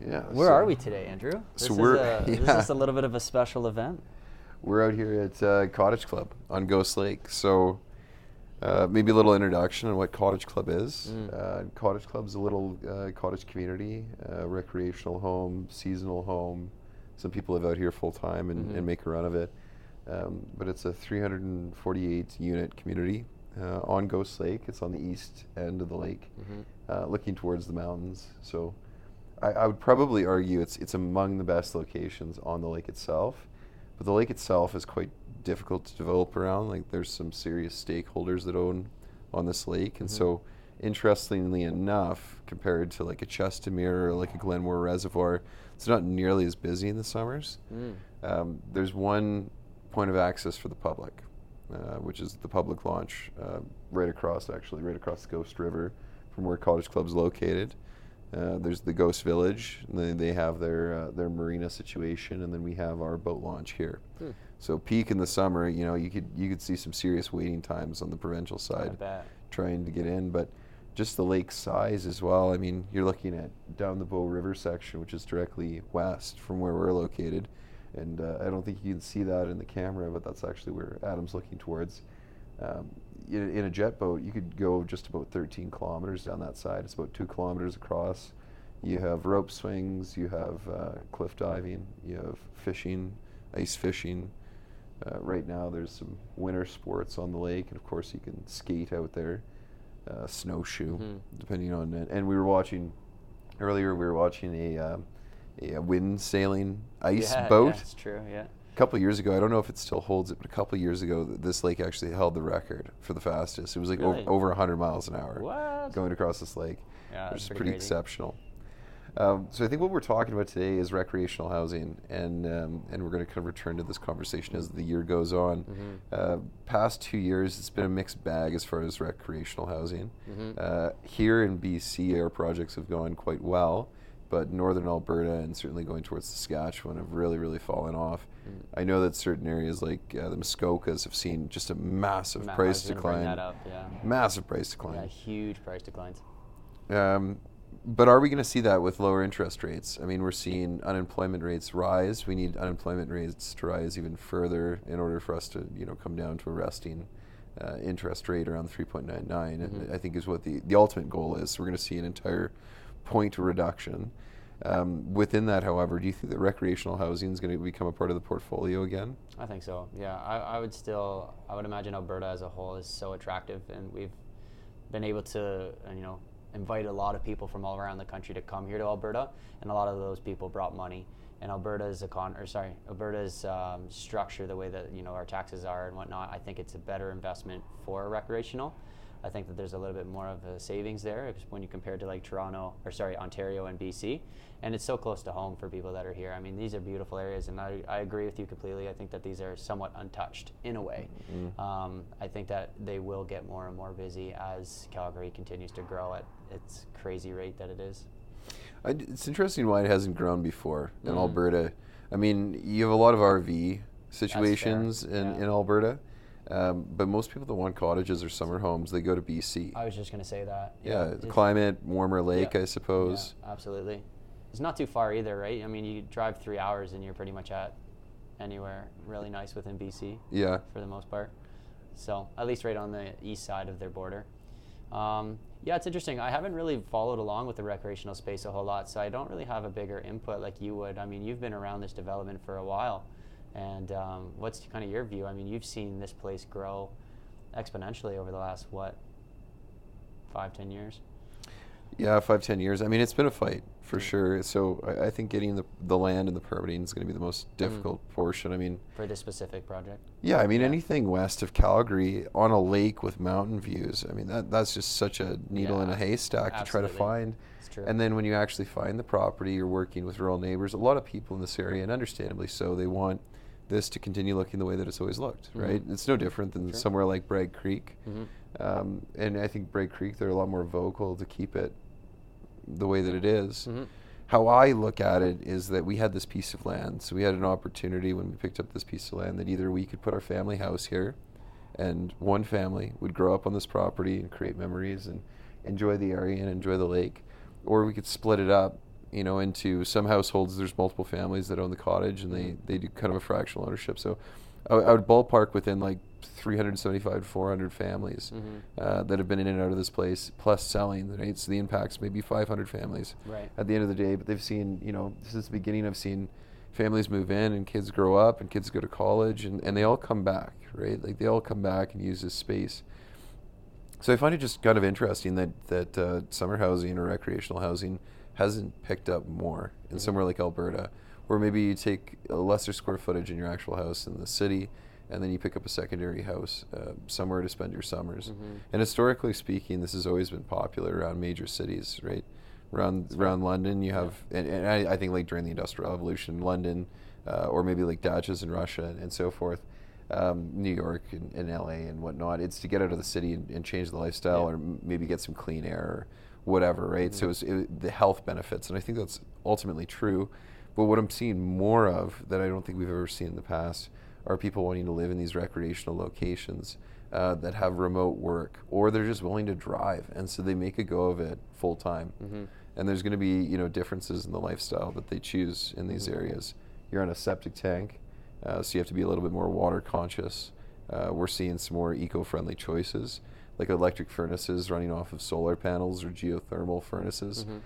Yeah. Where so are we today, Andrew? This so is we're- a, this is a little bit of a special event. We're out here at uh, Cottage Club on Ghost Lake. So uh, maybe a little introduction on what Cottage Club is. Mm. Uh, Cottage Club is a little uh, cottage community, uh, recreational home, seasonal home. Some people live out here full time and, Mhm. and make a run of it. Um, but it's a 348 unit community uh, on Ghost Lake. It's on the east end of the lake. Mhm. uh, looking towards the mountains. So I, I would probably argue it's it's among the best locations on the lake itself. But the lake itself is quite difficult to develop around. Like there's some serious stakeholders that own on this lake, and Mhm. so interestingly enough, compared to like a Chestermere or like a Glenmore Reservoir, it's not nearly as busy in the summers. Mm. Um, there's one point of access for the public, uh, which is the public launch uh, right across, actually, right across the Ghost River from where Cottage Club is located. Uh, there's the Ghost Village. They, they have their uh, their marina situation, and then we have our boat launch here. Hmm. So peak in the summer, you know, you could you could see some serious waiting times on the provincial side trying to get in, but just the lake size as well. I mean, you're looking at down the Bow River section, which is directly west from where we're located, and uh, I don't think you can see that in the camera, but that's actually where Adam's looking towards. Um, in, in a jet boat, you could go just about 13 kilometers down that side. It's about two kilometers across. You have rope swings, you have uh, cliff diving, you have fishing, ice fishing. Uh, right now, there's some winter sports on the lake, and of course, you can skate out there, uh, snowshoe, Mhm. depending on. it. And we were watching earlier. We were watching a um, a, wind sailing ice yeah, boat Yeah, it's true. Yeah. A couple of years ago. I don't know if it still holds it, but a couple of years ago, this lake actually held the record for the fastest. It was like Really? over, over 100 miles an hour What? going across this lake, Yeah, which is pretty pretty exceptional. Um, so I think what we're talking about today is recreational housing, and um, and we're going to kind of return to this conversation as the year goes on. Mhm. Uh, past two years, it's been a mixed bag as far as recreational housing. Mhm. Uh, here in BC, our projects have gone quite well, but northern Alberta and certainly going towards Saskatchewan have really, really fallen off. Mm. I know that certain areas like uh, the Muskokas have seen just a massive I price was gonna bring decline. Up, yeah. Massive price Yeah, decline. huge price declines. Um, but are we going to see that with lower interest rates? I mean, we're seeing unemployment rates rise. We need unemployment rates to rise even further in order for us to, you know, come down to a resting uh, interest rate around 3.99. Mhm. And I think is what the, the ultimate goal is. We're going to see an entire point reduction. Um, within that, however, do you think that recreational housing is going to become a part of the portfolio again? I think so. Yeah, I, I would still. I would imagine Alberta as a whole is so attractive, and we've been able to, you know, invite a lot of people from all around the country to come here to Alberta, and a lot of those people brought money. And Alberta's econ, or sorry, Alberta's um, structure, the way that you know our taxes are and whatnot, I think it's a better investment for recreational. I think that there's a little bit more of a savings there when you compare to like Toronto or sorry Ontario and BC, and it's so close to home for people that are here. I mean, these are beautiful areas, and I, I agree with you completely. I think that these are somewhat untouched in a way. Mm. Um, I think that they will get more and more busy as Calgary continues to grow at its crazy rate that it is. I it's interesting why it hasn't grown before in Mm. Alberta. I mean, you have a lot of RV situations in, yeah. in Alberta, um, but most people that want cottages or summer homes, they go to BC. I was just going to say that. yeah, the climate, warmer lake, Yeah. I suppose. Yeah, absolutely. It's not too far either, right? I mean, you drive three hours and you're pretty much at anywhere really nice within BC Yeah. for the most part. So at least right on the east side of their border. Um, yeah, it's interesting. I haven't really followed along with the recreational space a whole lot, so I don't really have a bigger input like you would. I mean, you've been around this development for a while, and um, what's kind of your view? I mean, you've seen this place grow exponentially over the last what, five, ten years? Yeah, five, ten years. I mean, it's been a fight for Mm. sure. So I, I think getting the, the land and the permitting is going to be the most difficult portion. I mean, for this specific project. Yeah, I mean Yeah. anything west of Calgary on a lake with mountain views. I mean that that's just such a needle in a Yeah, haystack to try to find. It's true. And then when you actually find the property, you're working with rural neighbors. A lot of people in this area, and understandably so, they want this to continue looking the way that it's always looked. Mhm. Right? It's no different than Sure. somewhere like Bragg Creek. Mhm. Um, and I think Bragg Creek, they're a lot more vocal to keep it the way that it is Mhm. how I look at it is that we had this piece of land. So we had an opportunity when we picked up this piece of land that either we could put our family house here and one family would grow up on this property and create memories and enjoy the area and enjoy the lake, or we could split it up you know, into some households. There's multiple families that own the cottage, and they Mhm. they do kind of a fractional ownership. So, I, I would ballpark within like 375 to 400 families Mhm. uh, that have been in and out of this place, plus selling. Right, so the impacts maybe 500 families Right. at the end of the day. But they've seen, you know, since the beginning, I've seen families move in and kids grow up and kids go to college, and, and they all come back. Right, like they all come back and use this space. So I find it just kind of interesting that that uh, summer housing or recreational housing hasn't picked up more in Mhm. somewhere like Alberta, where maybe you take a lesser square footage in your actual house in the city, and then you pick up a secondary house uh, somewhere to spend your summers. Mhm. And historically speaking, this has always been popular around major cities, right? Around around London, you have, and, and I, I think like during the Industrial Revolution, London, uh, or maybe like dachas in Russia and, and so forth, um, New York and, and LA and whatnot. It's to get out of the city and, and change the lifestyle, Yeah. or m- maybe get some clean air, or whatever, right? So Mhm. it's it, the health benefits, and I think that's ultimately true. But what I'm seeing more of that I don't think we've ever seen in the past are people wanting to live in these recreational locations uh, that have remote work, or they're just willing to drive, and so they make a go of it full time. Mhm. And there's going to be you know differences in the lifestyle that they choose in these Mhm. areas. You're on a septic tank, uh, so you have to be a little bit more water conscious. Uh, we're seeing some more eco-friendly choices, like electric furnaces running off of solar panels or geothermal furnaces. Mhm.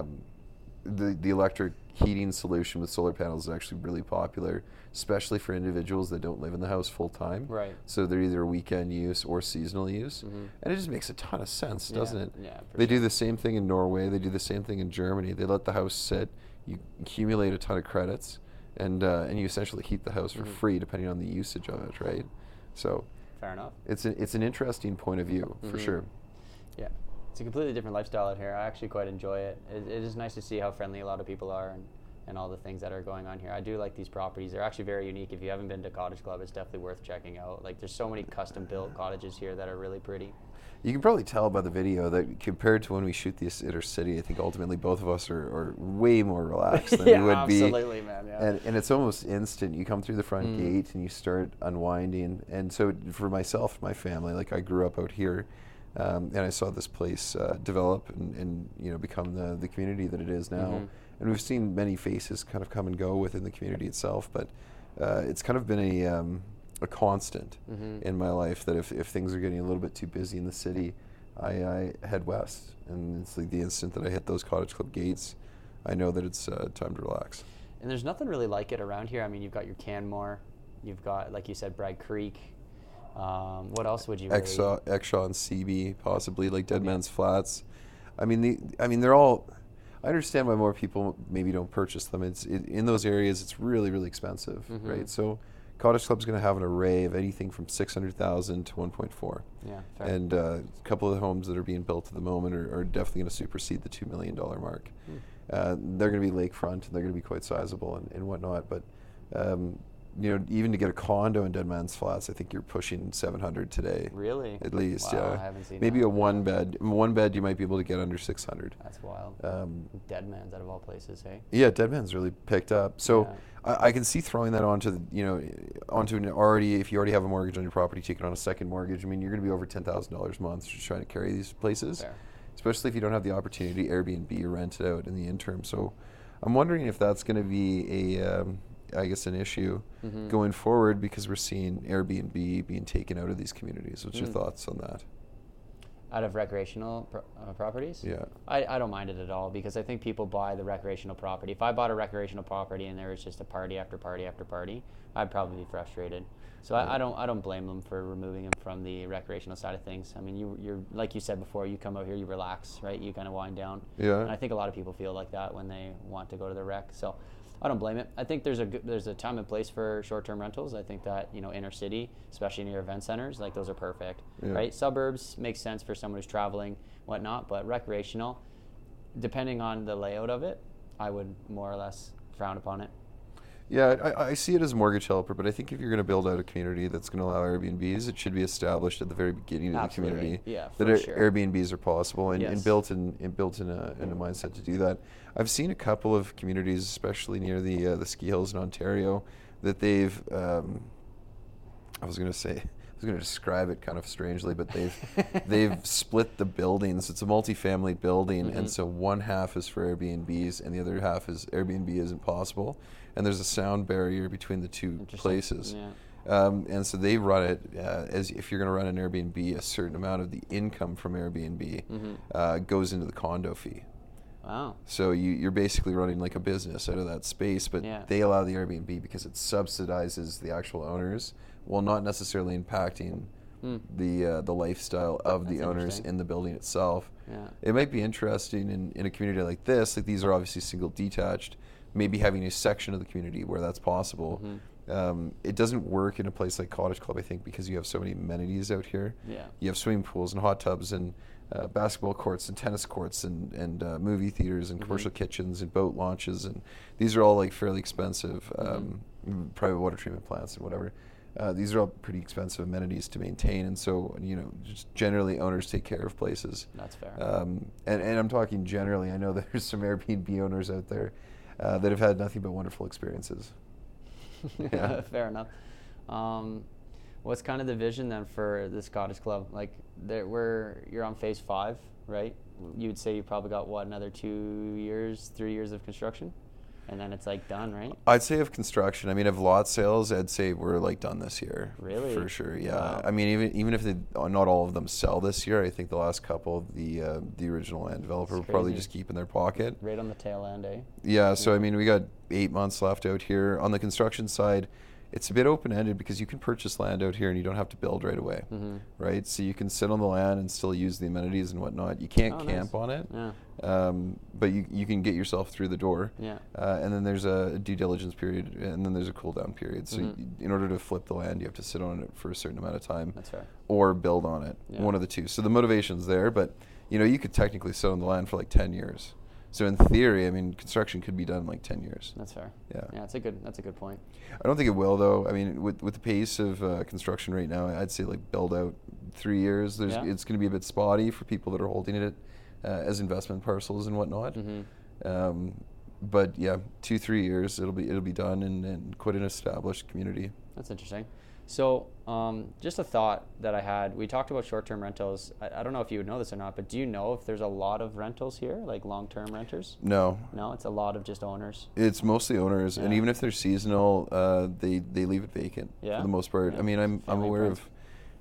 Um, the the electric heating solution with solar panels is actually really popular, especially for individuals that don't live in the house full time. Right. So they're either weekend use or seasonal use, Mhm. and it just makes a ton of sense, doesn't it? yeah, they do the same thing in Norway. They do the same thing in Germany. They let the house sit. You accumulate a ton of credits, and uh, and you essentially heat the house for Mhm. free depending on the usage of it, right? So Fair enough. it's a, it's an interesting point of view for Mhm. sure. Yeah, it's a completely different lifestyle out here. I actually quite enjoy it. it. It is nice to see how friendly a lot of people are and, and all the things that are going on here. I do like these properties. They're actually very unique. If you haven't been to Cottage Club, it's definitely worth checking out. Like, there's so many custom built cottages here that are really pretty. You can probably tell by the video that compared to when we shoot this inner city, I think ultimately both of us are, are way more relaxed than yeah, we would be. absolutely, man. Yeah. And, and it's almost instant. You come through the front Mm. gate and you start unwinding. And so for myself, my family, like I grew up out here, um, and I saw this place uh, develop and, and you know become the the community that it is now. Mhm. And we've seen many faces kind of come and go within the community itself, but uh, it's kind of been a um, a constant Mhm. in my life that if, if things are getting a little bit too busy in the city, I, I head west. And it's like the instant that I hit those cottage club gates, I know that it's uh, time to relax. And there's nothing really like it around here. I mean, you've got your Canmore, you've got, like you said, Bragg Creek. Um, what else would you? Really, Exshaw, Exshaw and CB, possibly like Dead Okay. Man's Flats. I mean, the, I mean, they're all. I understand why more people maybe don't purchase them. It's it, in those areas. It's really really expensive, Mhm. right? So, Cottage Club's going to have an array of anything from six hundred thousand to one point four. Yeah. Fair. And uh, a couple of the homes that are being built at the moment are, are definitely going to supersede the two million dollar mark. Hmm. Uh, they're going to be lakefront and they're going to be quite sizable and, and whatnot. But um, you know, even to get a condo in Dead Man's Flats, I think you're pushing seven hundred today. Really? At least, Wow, yeah. I haven't seen Maybe that. a one bed. One bed you might be able to get under six hundred. That's wild. Um, Dead man's out of all places, hey? yeah, Dead Man's really picked up. So Yeah. I, I can see throwing that onto the, you know, onto an already if you already have a mortgage on your property, taking on a second mortgage. I mean, you're going to be over ten thousand dollars a month just trying to carry these places, Fair. especially if you don't have the opportunity to Airbnb or rent it out in the interim. So I'm wondering if that's going to be a, um, I guess, an issue Mhm. going forward because we're seeing Airbnb being taken out of these communities. What's your Mm. thoughts on that? Out of recreational pro- uh, properties? Yeah. I, I don't mind it at all because I think people buy the recreational property. If I bought a recreational property and there was just a party after party after party, I'd probably be frustrated. So Yeah. I, I don't I don't blame them for removing them from the recreational side of things. I mean, you you're like you said before, you come out here, you relax, right? You kind of wind down. Yeah. And I think a lot of people feel like that when they want to go to the rec. So I don't blame it. I think there's a good, there's a time and place for short-term rentals. I think that you know inner city, especially near event centers, like those are perfect, Yeah. right? Suburbs makes sense for someone who's traveling, whatnot. But recreational, depending on the layout of it, I would more or less frown upon it. Yeah, I, I see it as a mortgage helper, but I think if you're going to build out a community that's going to allow Airbnbs, it should be established at the very beginning of the community Yeah, that sure. Airbnbs are possible and, and built in and built in a, in a mindset to do that. I've seen a couple of communities, especially near the uh, the ski hills in Ontario, that they've. Um, I was going to say. I was was going to describe it kind of strangely, but they've they've split the buildings. It's a multi-family building, Mm-hmm. and so one half is for Airbnbs, and the other half is Airbnb isn't possible. And there's a sound barrier between the two places. Yeah. Um, and so they run it uh, as if you're going to run an Airbnb, a certain amount of the income from Airbnb Mm-hmm. uh, goes into the condo fee. Wow. So you, you're basically running like a business out of that space, but Yeah. they allow the Airbnb because it subsidizes the actual owners, while not necessarily impacting Hmm. the uh, the lifestyle of the owners in the building itself. Yeah. It might be interesting in, in a community like this. Like these are obviously single detached. Maybe having a section of the community where that's possible. Mm-hmm. Um, it doesn't work in a place like Cottage Club, I think, because you have so many amenities out here. Yeah. You have swimming pools and hot tubs and uh, basketball courts and tennis courts and, and uh, movie theaters and commercial kitchens and boat launches and these are all like fairly expensive um, private water treatment plants and whatever. Uh, these are all pretty expensive amenities to maintain, and so you know, just generally owners take care of places. That's fair. Um, and, and I'm talking generally. I know there's some Airbnb owners out there uh, that have had nothing but wonderful experiences. yeah. Fair enough. Um, what's kind of the vision then for this cottage club? Like, there, we're you're on phase five, right? You would say you probably got what another two years, three years of construction, and then it's like done, right? I'd say of construction. I mean, of lot sales, I'd say we're like done this year. Really? For sure. Yeah. Wow. I mean, even even if they, uh, not all of them sell this year, I think the last couple, the uh, the original land developer will probably just keep in their pocket. Right on the tail end, eh? Yeah. So I mean, we got eight months left out here on the construction side. It's a bit open ended because you can purchase land out here and you don't have to build right away, Mm-hmm. right? So you can sit on the land and still use the amenities and whatnot. You can't Oh, nice. camp on it, Yeah. um, but you you can get yourself through the door. Yeah. Uh, and then there's a due diligence period, and then there's a cool down period. So Mhm. y in order to flip the land, you have to sit on it for a certain amount of time, That's fair. or build on it. Yeah. One of the two. So the motivation's there, but you know you could technically sit on the land for like ten years. So in theory, I mean, construction could be done in like ten years. That's fair. Yeah. Yeah, that's a good. That's a good point. I don't think it will though. I mean, with with the pace of uh, construction right now, I'd say like build out three years. There's Yeah. it's going to be a bit spotty for people that are holding it uh, as investment parcels and whatnot. Mm-hmm. Um, but yeah, two three years it'll be it'll be done and, and quite an established community. That's interesting. So, um, just a thought that I had. We talked about short-term rentals. I, I don't know if you would know this or not, but do you know if there's a lot of rentals here, like long-term renters? No, No, it's a lot of just owners. it's mostly owners, and even if they're seasonal, uh, they they leave it vacant Yeah? for the most part. Yeah. I mean, I'm I'm aware friends. of.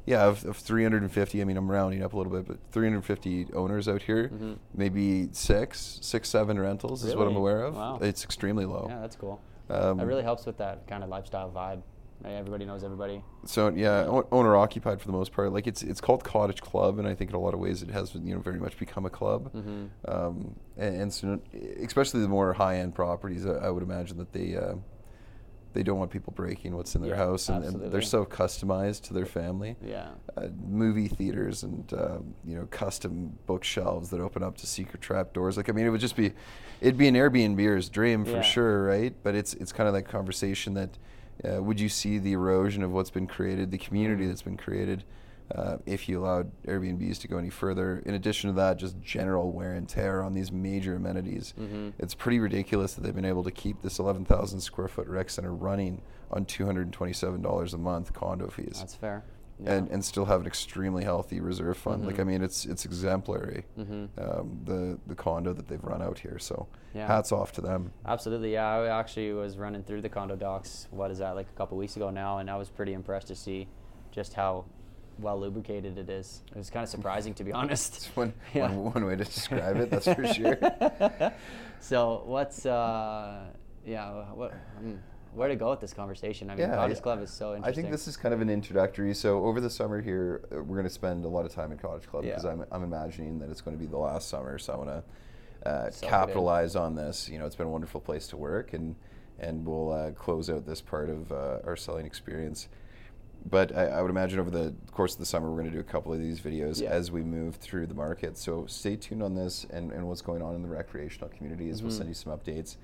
Yeah, of, of 350. I mean, I'm rounding up a little bit, but 350 owners out here. Mhm. Maybe six, six, seven rentals is what I'm aware of. Wow. It's extremely low. Yeah, that's cool. Um, That really helps with that kind of lifestyle vibe. Everybody knows everybody. So yeah, o- owner occupied for the most part. Like it's it's called Cottage Club, and I think in a lot of ways it has you know very much become a club. Mhm. Um, and, and so, especially the more high end properties, I, I would imagine that they uh, they don't want people breaking what's in their Yeah, house, and, and they're so customized to their family. Yeah. Uh, movie theaters and um, you know custom bookshelves that open up to secret trap doors. Like I mean, it would just be, it'd be an Airbnb's dream for Yeah. sure, right? But it's it's kind of that conversation that uh, would you see the erosion of what's been created, the community that's been created, uh, if you allowed Airbnbs to go any further? In addition to that, just general wear and tear on these major amenities. Mhm. It's pretty ridiculous that they've been able to keep this 11,000 square foot rec center running on $227 a month condo fees That's fair. Yeah. and and still have an extremely healthy reserve fund. Like Mhm. I mean, it's it's exemplary. Mhm. Um, the the condo that they've run out here. So Yeah. hats off to them. Absolutely, yeah. I actually was running through the condo docs. What is that? Like a couple weeks ago now, and I was pretty impressed to see just how well lubricated it is. It was kind of surprising, to be honest. One, Yeah. one, one way to describe it. That's for sure. so what's uh, yeah, what mm, where to go with this conversation? I mean, Yeah, Cottage I- Club is so interesting. I think this is kind of an introductory. So over the summer here, uh, we're going to spend a lot of time in Cottage Club because Yeah. I'm, I'm imagining that it's going to be the last summer. So I want to uh, Soak it in. capitalize on this. You know, it's been a wonderful place to work, and and we'll uh, close out this part of uh, our selling experience. But I, I would imagine over the course of the summer, we're going to do a couple of these videos Yeah. as we move through the market. So stay tuned on this and, and what's going on in the recreational communities. We'll Mhm. send you some updates.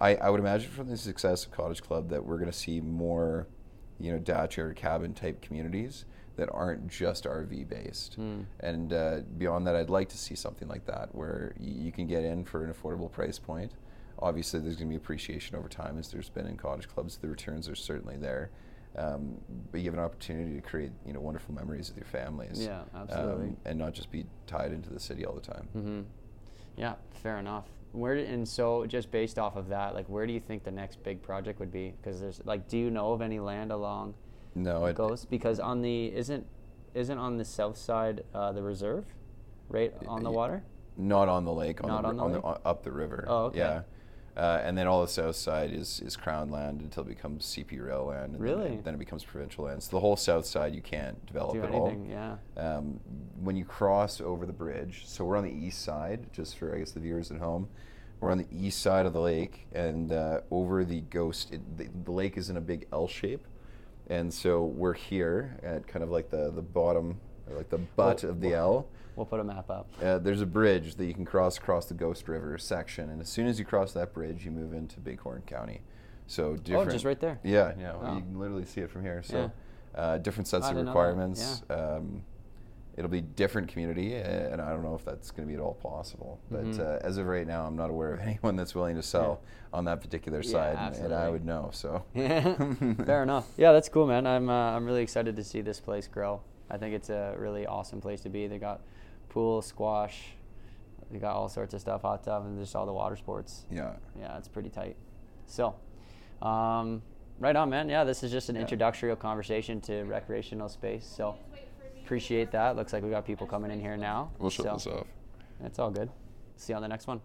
I, I would imagine from the success of Cottage Club that we're going to see more, you know, dacha or cabin type communities that aren't just RV based. Mm. And uh, beyond that, I'd like to see something like that where y- you can get in for an affordable price point. Obviously, there's going to be appreciation over time as there's been in cottage clubs. The returns are certainly there. Um, but you have an opportunity to create you know wonderful memories with your families. Yeah, absolutely. Um, and not just be tied into the city all the time. Mm-hmm. Yeah, fair enough. Where and so just based off of that, like where do you think the next big project would be? Because there's like, do you know of any land along No, it, goes Because on the isn't isn't on the south side uh, the reserve, right on the water. not on the lake. On Not the, on the on the up the river. Oh, okay. Yeah. Uh, and then all the south side is, is crown land until it becomes CP rail land. And Really? Then, then it becomes provincial land. So the whole south side you can't develop Do at anything? all. Yeah. um, when you cross over the bridge, so we're on the east side, just for I guess the viewers at home. We're on the east side of the lake, and uh, over the ghost, it, the, the lake is in a big L shape, and so we're here at kind of like the the bottom, like the butt Whoa, of the whoa. L. We'll put a map up. Uh, there's a bridge that you can cross across the Ghost River section, and as soon as you cross that bridge, you move into Bighorn County. So different. Oh, just right there. Yeah, yeah. Oh. You can literally see it from here. So, uh, different sets I of didn't know requirements. Um, it'll be different community, uh, and I don't know if that's going to be at all possible. But Mhm. uh, as of right now, I'm not aware of anyone that's willing to sell on that particular Yeah, side, and- and I would know. So, fair enough. Yeah, that's cool, man. I'm uh, I'm really excited to see this place grow. I think it's a really awesome place to be. They got pool, squash, they got all sorts of stuff, hot tub, and just all the water sports. Yeah. Yeah, it's pretty tight. So, um, right on, man. Yeah, this is just an Yeah. introductory conversation to recreational space. So, appreciate that. Looks like we got people coming in here now. We'll shut so this off. It's all good. See you on the next one.